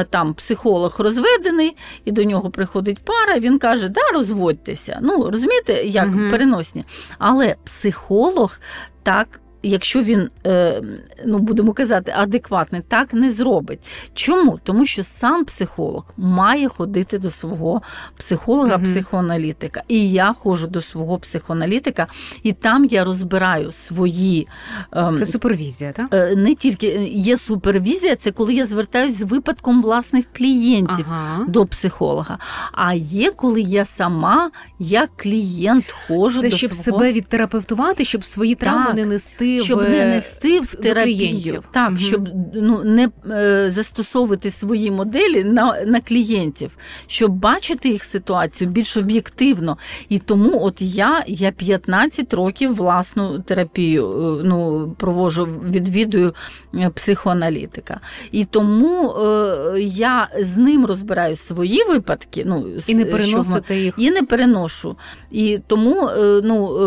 Там психолог розведений, і до нього приходить пара, він каже, да, розводьтеся. Ну, розумієте, як угу. переносні. Але психолог так якщо він, е, ну будемо казати, адекватний, так не зробить. Чому? Тому що сам психолог має ходити до свого психолога, mm психоаналітика. І я ходжу до свого психоаналітика, і там я розбираю свої. Ем, це супервізія, так? Е, не тільки є супервізія, це коли я звертаюся з випадком власних клієнтів ага. до психолога. А є, коли я сама, як клієнт, ходжу це до щоб свого... себе відтерапевтувати, щоб свої травми так. не нести щоб в, не нести в терапію. клієнтів. Так, Мгм. щоб ну не е, застосовувати свої моделі на, на клієнтів, щоб бачити їх ситуацію більш об'єктивно. І тому, от я, я 15 років власну терапію е, ну, провожу, відвідую е, психоаналітика. І тому е, я з ним розбираю свої випадки. Ну, І не переносите їх. і не переношу. І тому, е, ну,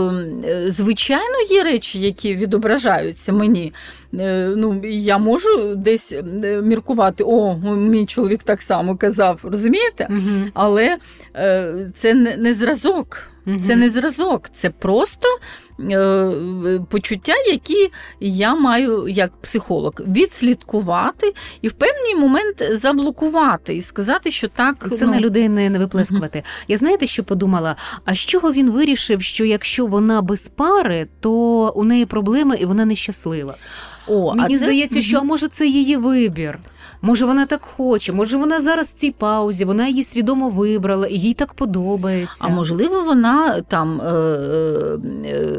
е, звичайно, є речі, які відображаються мені. Е, Ну, я можу десь е, міркувати, о, мій чоловік так само казав, розумієте? Мгм. Але е, це не, зразок. Це не зразок, це просто е, почуття, які я маю як психолог відслідкувати і в певний момент заблокувати і сказати, що так Це ну, на людей не, не виплескувати. Я знаєте, що подумала? А з чого він вирішив, що якщо вона без пари, то у неї проблеми і вона нещаслива? О, а Мені це- здається, що а може це її вибір. Може, вона так хоче, може, вона зараз в цій паузі, вона її свідомо вибрала, і їй так подобається. А можливо, вона там е, е,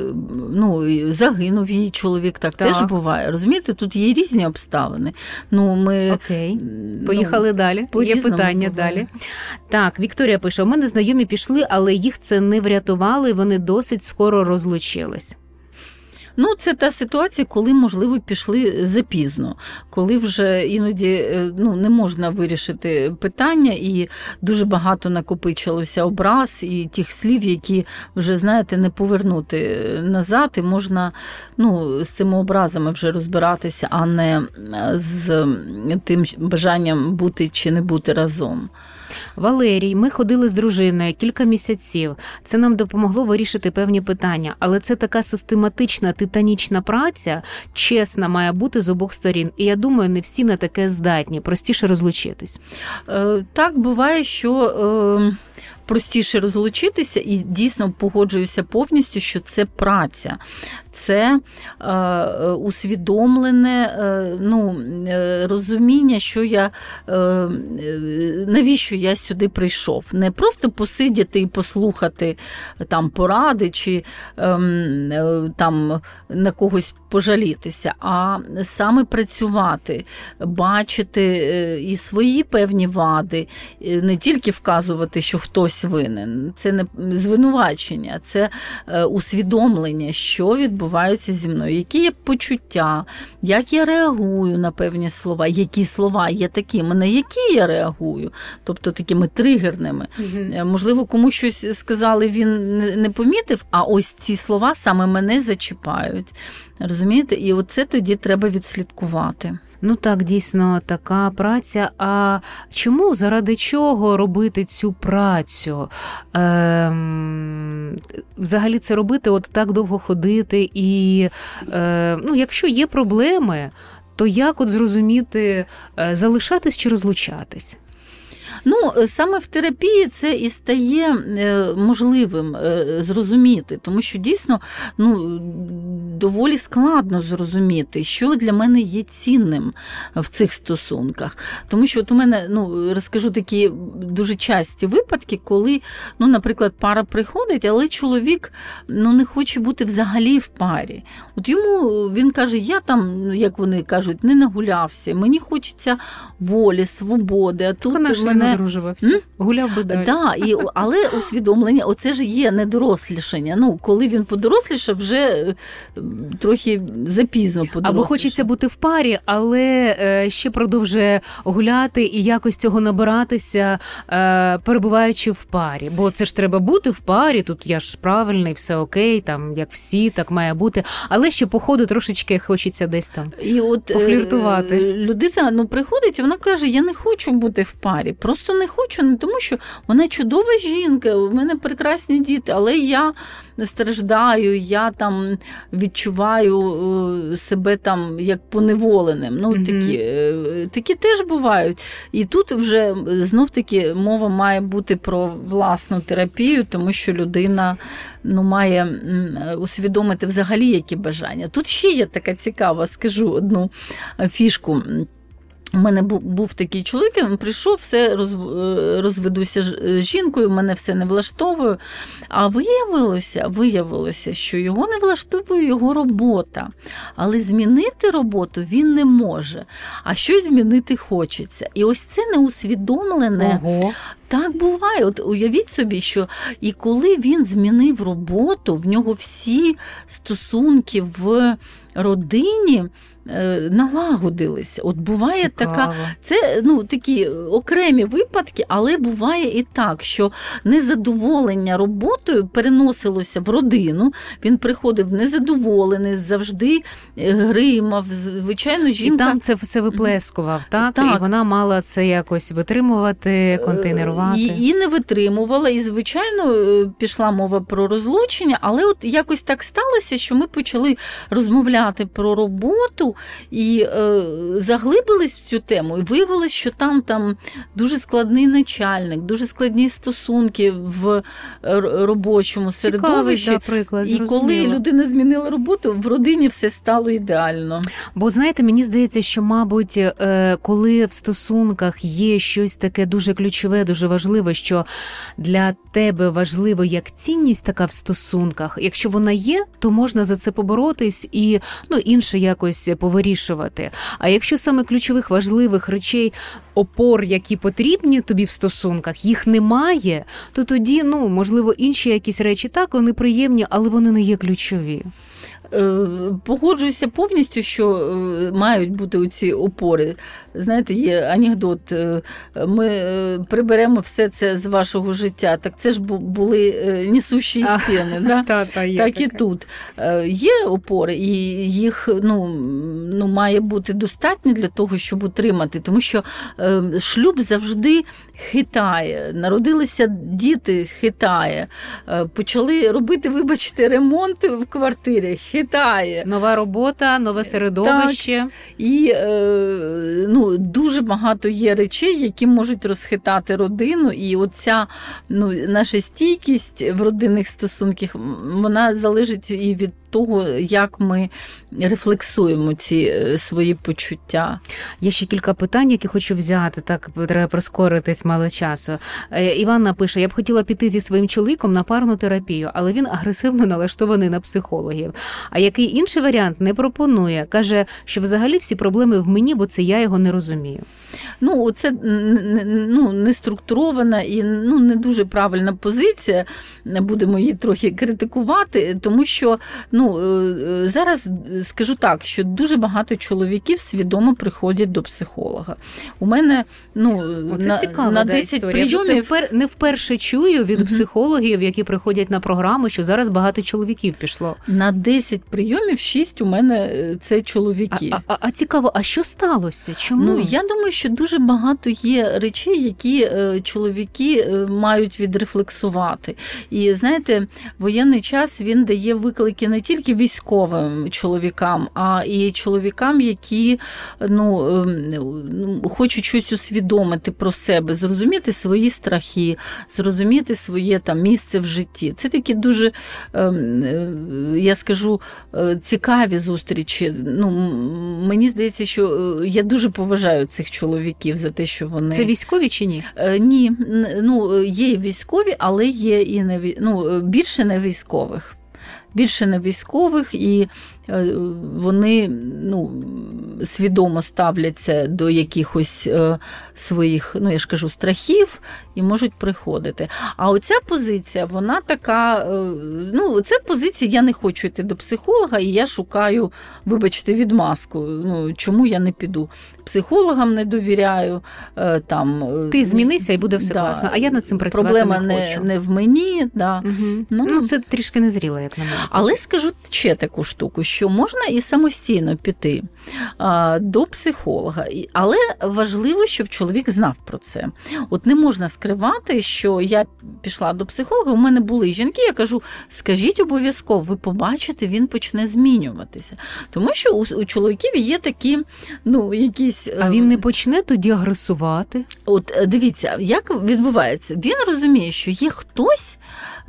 ну, загинув її чоловік, так, Так. теж буває. Розумієте, тут є різні обставини. Ну, ми, Окей. ну, Поїхали далі. Є питання буває. далі. Так, Вікторія пише: у мене знайомі пішли, але їх це не врятувало, і вони досить скоро розлучились. Ну, це та ситуація, коли, можливо, пішли запізно, коли вже іноді е, ну, не можна вирішити питання, і дуже багато накопичилося образ і тих слів, які вже, знаєте, не повернути назад, і можна ну, з цими образами вже розбиратися, а не е, з тим бажанням бути чи не бути разом. Валерій, ми ходили з дружиною кілька місяців. Це нам допомогло вирішити певні питання, але це така систематична титанічна праця, чесна має бути з обох сторін. І я думаю, не всі на таке здатні. Простіше розлучитись. Е, Так буває, що е, простіше розлучитися, і дійсно погоджуюся повністю, що це праця, це е, е, усвідомлене е, ну, е, розуміння, що я е, е, навіщо я сюди прийшов. Не просто посидіти і послухати там поради чи ем, е, там на когось пожалітися, а саме працювати, бачити е, і свої певні вади, е, не тільки вказувати, що хтось винен. Це не звинувачення, це е, усвідомлення, що відбувається зі мною, які є почуття, як я реагую на певні слова, які слова є такими, на які я реагую, тобто такими тригерними. Е, Можливо, комусь щось сказали, він не помітив, а ось ці слова саме мене зачіпають. Розумієте? І оце тоді треба відслідкувати. Ну так, дійсно така праця. А чому заради чого робити цю працю? Ем, взагалі це робити, от так довго ходити, і е, ну, якщо є проблеми, то як от зрозуміти, е, залишатись чи розлучатись? Ну, е, саме в терапії це і стає е, можливим зрозуміти, тому що дійсно ну, доволі складно зрозуміти, що для мене є цінним в цих стосунках. Тому що от у мене ну, розкажу такі дуже часті випадки, коли, ну, наприклад, пара приходить, але чоловік ну, не хоче бути взагалі в парі. От йому він каже: я там, ну, як вони кажуть, не нагулявся, мені хочеться волі, свободи. А тут Тут мене не одружувався, М? гуляв би далі. Да, і, але усвідомлення, оце ж є недорослішання. Ну, коли він подорослішав, вже трохи запізно подорослішав. Або хочеться бути в парі, але е, ще продовжує гуляти і якось цього набиратися, е, перебуваючи в парі. Бо це ж треба бути в парі. Тут я ж правильний, все окей, там як всі, так має бути. Але ще по ходу трошечки хочеться десь там. І от, е, Пофліртувати. Людина ну, приходить, вона каже: Я не хочу бути в парі. Просто не хочу, не тому що вона чудова жінка, у мене прекрасні діти, але я страждаю, я там відчуваю е, себе там як поневоленим. Ну, Мгм. такі, е, такі теж бувають. І тут вже знов таки мова має бути про власну терапію, тому що людина ну, має усвідомити взагалі які бажання. Тут ще є така цікава, скажу одну фішку. У мене був такий чоловік, він прийшов, все е, розведуся з жінкою, мене все не влаштовує. А виявилося, виявилося, що його не влаштовує його робота. Але змінити роботу він не може, а щось змінити хочеться. І ось це неусвідомлене. Ого. Так буває. От уявіть собі, що і коли він змінив роботу, в нього всі стосунки в родині. Е, налагодилися. От буває Цікаво. така, це ну такі окремі випадки, але буває і так, що незадоволення роботою переносилося в родину. Він приходив незадоволений, завжди е, гримав. Звичайно, жінка І там це все виплескував, так? так і вона мала це якось витримувати, е, контейнерувати. І, і не витримувала. І звичайно пішла мова про розлучення, але от якось так сталося, що ми почали розмовляти про роботу і е, заглибились в цю тему, і виявилось, що там там дуже складний начальник, дуже складні стосунки в е, робочому середовищі. Цікавий, да, приклад, і коли людина змінила роботу, в родині все стало ідеально. Бо знаєте, мені здається, що, мабуть, е, коли в стосунках є щось таке дуже ключове, дуже важливе, що для тебе важливо як цінність така в стосунках, якщо вона є, то можна за це поборотись і ну інше якось повирішувати. А якщо саме ключових важливих речей, опор, які потрібні тобі в стосунках, їх немає, то тоді ну можливо інші якісь речі так вони приємні, але вони не є ключові. Е, погоджуюся повністю, що е, мають бути ці опори. Знаєте, є анекдот. Е, ми приберемо все це з вашого життя. Так це ж були несущі стіни. Да? Та, та, так і тут є опори, і їх ну, ну, має бути достатньо для того, щоб утримати, тому що шлюб завжди хитає. Народилися діти, хитає. Почали робити, вибачте, ремонт в квартирі хитає. Нова робота, нове середовище. Так. І е, ну, дуже багато є речей, які можуть розхитати родину. І оця ну, наша стійкість в родинних стосунках вона залежить і від того, як ми рефлексуємо ці е, свої почуття. Є ще кілька питань, які хочу взяти. Так треба прискоритись мало часу. Е, Іванна пише: я б хотіла піти зі своїм чоловіком на парну терапію, але він агресивно налаштований на психологів. А який інший варіант не пропонує? каже, що взагалі всі проблеми в мені, бо це я його не розумію. Ну, це ну, не структурована і ну, не дуже правильна позиція. Будемо її трохи критикувати, тому що ну, е, зараз скажу так, що дуже багато чоловіків свідомо приходять до психолога. У мене ну, Оце на, цікава, на 10 да, прийомів. Це не вперше чую від угу. психологів, які приходять на програму, що зараз багато чоловіків пішло. На 10 прийомів 6 у мене е, це чоловіки. А, а, а цікаво, а що сталося? Чому? Ну, Я думаю, що дуже багато є речей, які е, чоловіки мають відрефлексувати. І знаєте, воєнний час він дає виклики не тільки військовим чоловікам, а і чоловікам, які ну, ем, ну, хочуть щось усвідомити про себе, зрозуміти свої страхи, зрозуміти своє там місце в житті. Це такі дуже, ем, е, я скажу, е, цікаві зустрічі. Ну, Мені здається, що е, я дуже поважаю цих чоловіків за те, що вони це військові чи ні? Ні, ну є військові, але є і не ну, більше не військових більше не військових, і вони ну, свідомо ставляться до якихось е, своїх, ну я ж кажу, страхів і можуть приходити. А оця позиція, вона така, е, ну, це позиція, я не хочу йти до психолога, і я шукаю, вибачте, відмазку. Ну, Чому я не піду? Психологам не довіряю. там... Ти змінися і буде все да, класно. А я над цим працювати Проблема не хочу. не в мені. Да. Угу. Ну, ну, Це трішки незріло, як на мене. Але скажу ще таку штуку, що можна і самостійно піти до психолога, але важливо, щоб чоловік знав про це. От не можна скривати, що я пішла до психолога. У мене були жінки, я кажу, скажіть обов'язково, ви побачите, він почне змінюватися. Тому що у, у чоловіків є такі, ну, якісь. А він ем, не почне тоді агресувати? От е, дивіться, як відбувається, він розуміє, що є хтось.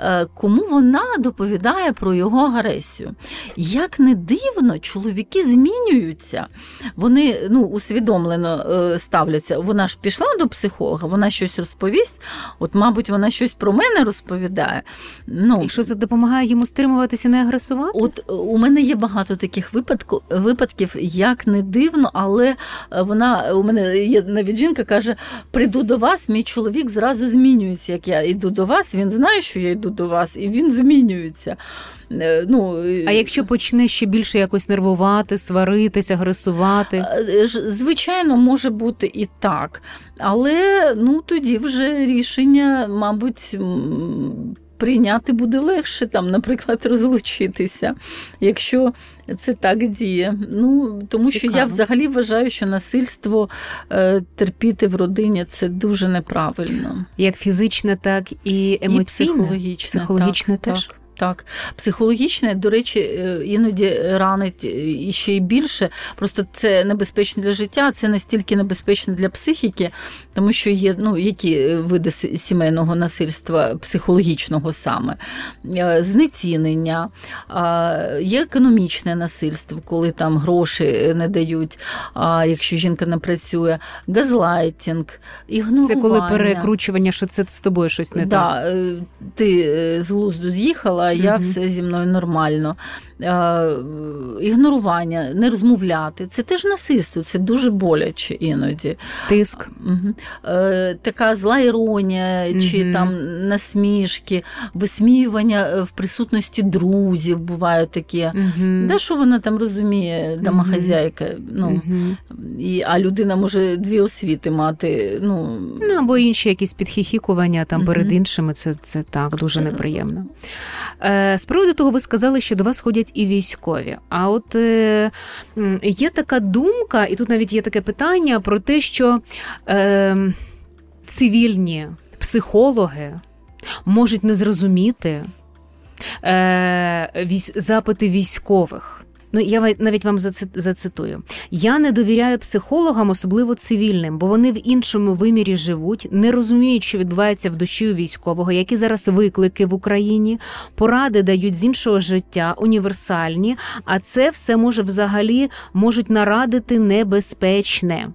Е, кому вона доповідає про його агресію. Як не дивно, чоловіки змінюються змінюються. Вони ну, усвідомлено е, ставляться. Вона ж пішла до психолога, вона щось розповість. От, мабуть, вона щось про мене розповідає. Ну, І що це допомагає йому стримуватися, не агресувати? От у мене є багато таких випадку, випадків, як не дивно, але е, вона у мене є навіть жінка каже: прийду до вас, мій чоловік зразу змінюється. Як я йду до вас, він знає, що я йду до вас, і він змінюється. Е, ну, А якщо почне ще більше якось нервувати, сваритись, агресувати? Звичайно, може бути і так. Але ну, тоді вже рішення, мабуть, прийняти буде легше, там, наприклад, розлучитися, якщо це так діє. Ну, Тому Цікаво. що я взагалі вважаю, що насильство е, терпіти в родині це дуже неправильно. Як фізичне, так і емоційне. І психологічне. Психологічне так, теж. Так. Так, психологічне, до речі, е, іноді ранить і ще й більше. Просто це небезпечно для життя, це настільки небезпечно для психіки, тому що є ну, які види сімейного насильства, психологічного саме, е, знецінення, є економічне насильство, коли там гроші не дають, а якщо жінка не працює, газлайтінг, ігнорування. Це коли перекручування, що це з тобою щось не да, так. Е, ти з глузду з'їхала я все зі мною нормально. Е, ігнорування, не розмовляти. Це теж насильство, це дуже боляче іноді. Тиск. Угу. Така зла іронія, угу. чи там насмішки, висміювання е, в присутності друзів буває таке. Угу. Да, Що вона там розуміє, домохазяйка? Ну, і, А людина може дві освіти мати. Ну, ну Або інші якісь підхіхікування там перед іншими, це, це так дуже неприємно. З приводу того, ви сказали, що до вас ходять ходять і військові. А от е, є така думка, і тут навіть є таке питання про те, що е, цивільні психологи можуть не зрозуміти е, запити військових. Ну, я навіть вам зацитую. Я не довіряю психологам, особливо цивільним, бо вони в іншому вимірі живуть, не розуміють, що відбувається в душі у військового, які зараз виклики в Україні, поради дають з іншого життя, універсальні, а це все може взагалі можуть нарадити небезпечне.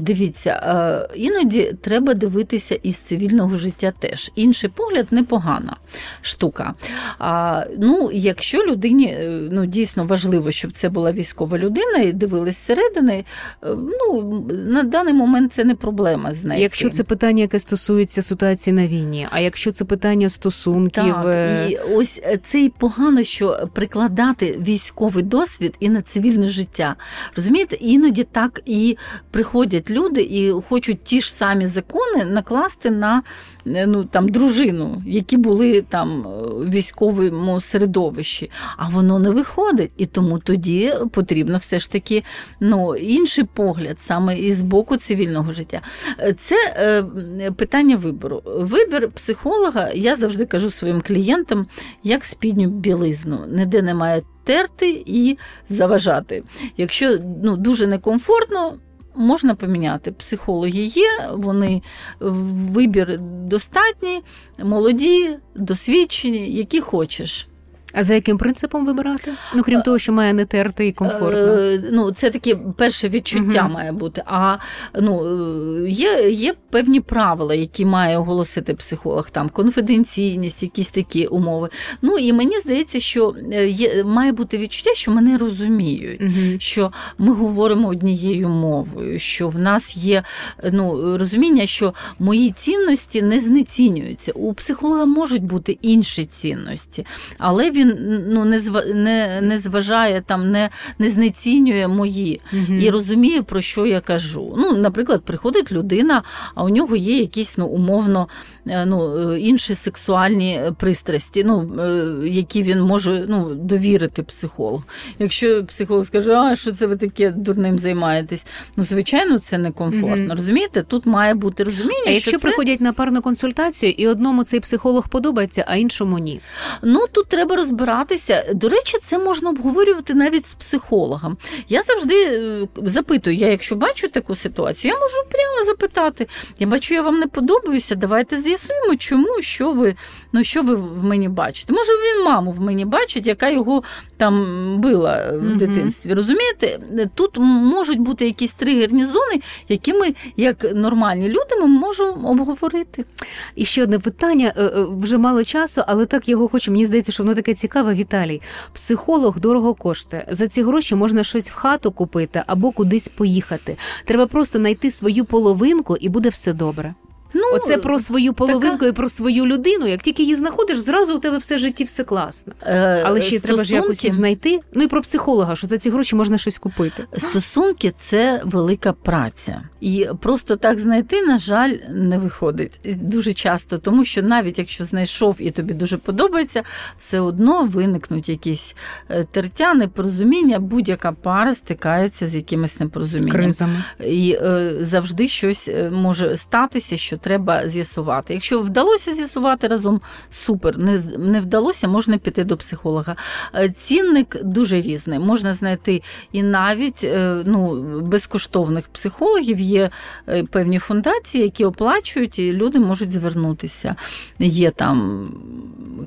Дивіться, іноді треба дивитися із цивільного життя теж. Інший погляд непогана штука. А, Ну, Якщо людині е, ну, дійсно важливо, щоб це була військова людина і дивилась зсередини, е, ну, на даний момент це не проблема з нею. Якщо це питання, яке стосується ситуації на війні, а якщо це питання стосунків. Так, е, І ось це і погано, що прикладати військовий досвід і на цивільне життя. Розумієте, іноді так і приходять приходять люди і хочуть ті ж самі закони накласти на е, ну, там, дружину, які були там е, в військовому середовищі, а воно не виходить. І тому тоді потрібно все ж таки ну, інший погляд саме із боку цивільного життя. Це е, питання вибору. Вибір психолога, я завжди кажу своїм клієнтам, як спідню білизну. Ніде немає терти і заважати. Якщо ну, дуже некомфортно, можна поміняти. Психологи є, вони вибір достатній, молоді, досвідчені, які хочеш. А за яким принципом вибирати? Ну, крім того, що має не терти і комфортно. Е, ну, це таке перше відчуття угу. має бути. А ну, е, є є певні правила, які має оголосити психолог, там конфіденційність, якісь такі умови. Ну і мені здається, що е, є має бути відчуття, що мене розуміють, угу. що ми говоримо однією мовою, що в нас є ну, розуміння, що мої цінності не знецінюються. У психолога можуть бути інші цінності, але він ну, не не, не зважає там, не не знецінює мої угу. і розуміє, про що я кажу. Ну, Наприклад, приходить людина, а у нього є якісь ну, умовно е, ну, е, інші сексуальні пристрасті, ну, е, які він може ну, довірити психологу. Якщо психолог скаже, а що це ви таке дурним займаєтесь, ну, звичайно, це некомфортно. Угу. Розумієте, тут має бути розуміння. А якщо що приходять на парну консультацію, і одному цей психолог подобається, а іншому ні. Ну, тут треба розбиратися. До речі, це можна обговорювати навіть з психологом. Я завжди е, запитую, я якщо бачу таку ситуацію, я можу прямо запитати. Я бачу, я вам не подобаюся. Давайте з'ясуємо, чому що ви ну що ви в мені бачите. Може, він маму в мені бачить, яка його там била в дитинстві. Розумієте, тут можуть бути якісь тригерні зони, які ми, як нормальні люди, ми можемо обговорити. І ще одне питання е, е, вже мало часу, але так його хочу. Мені здається, що воно таке цікаве. Віталій, психолог дорого коштує. За ці гроші можна щось в хату купити або кудись поїхати. Треба просто знайти свою половинку, і буде все добре. Ну, Оце про свою половинку така... і про свою людину. Як тільки її знаходиш, зразу у тебе все житті все класно. Е, Але ще стосунки... треба ж якось її знайти. Ну і про психолога, що за ці гроші можна щось купити. Стосунки це велика праця, і просто так знайти, на жаль, не виходить дуже часто, тому що навіть якщо знайшов і тобі дуже подобається, все одно виникнуть якісь е, тертя, непорозуміння. Будь-яка пара стикається з якимись непорозумінням. Кризами. І е, завжди щось е, може статися. що треба з'ясувати. Якщо вдалося з'ясувати разом, супер. Не не вдалося, можна піти до психолога. Е, цінник дуже різний. Можна знайти і навіть е, ну, безкоштовних психологів є е, певні фундації, які оплачують, і люди можуть звернутися. Є там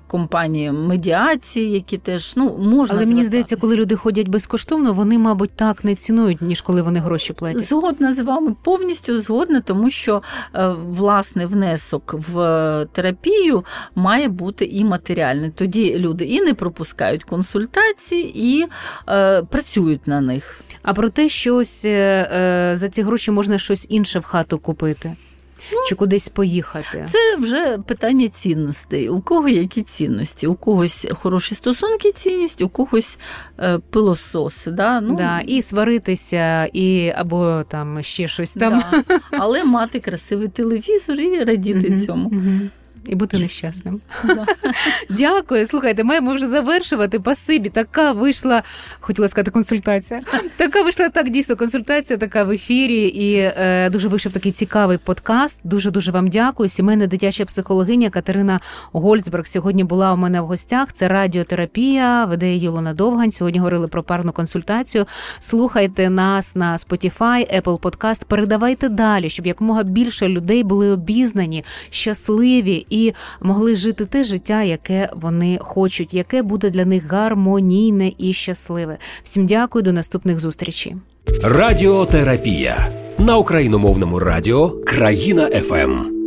компанії медіації, які теж ну можна. Але мені здається, коли люди ходять безкоштовно, вони, мабуть, так не цінують, ніж коли вони гроші платять. Згодна з вами повністю згодна, тому що власний внесок в терапію має бути і матеріальний. Тоді люди і не пропускають консультації, і е, працюють на них. А про те, що ось е, е за ці гроші можна щось інше в хату купити. Ну, Чи кудись поїхати? Це вже питання цінностей. У кого які цінності? У когось хороші стосунки, цінність, у когось е, пилосос. Да? Ну, да, І сваритися, і або там ще щось там. Да. Але мати красивий телевізор і радіти цьому і бути нещасним. Дякую. Слухайте, маємо вже завершувати. Пасибі, така вийшла, хотіла сказати, консультація. Така вийшла так дійсно консультація, така в ефірі, і е, дуже вийшов такий цікавий подкаст. Дуже дуже вам дякую. Сімейна дитяча психологиня Катерина Гольцберг сьогодні була у мене в гостях. Це радіотерапія, веде її Луна Довгань. Сьогодні говорили про парну консультацію. Слухайте нас на Spotify, Apple Podcast. Передавайте далі, щоб якомога більше людей були обізнані, щасливі і могли жити те життя, яке вони хочуть, яке буде для них гармонійне і щасливе. Всім дякую, до наступних зустрічей. Радіотерапія на україномовному радіо Країна ФМ.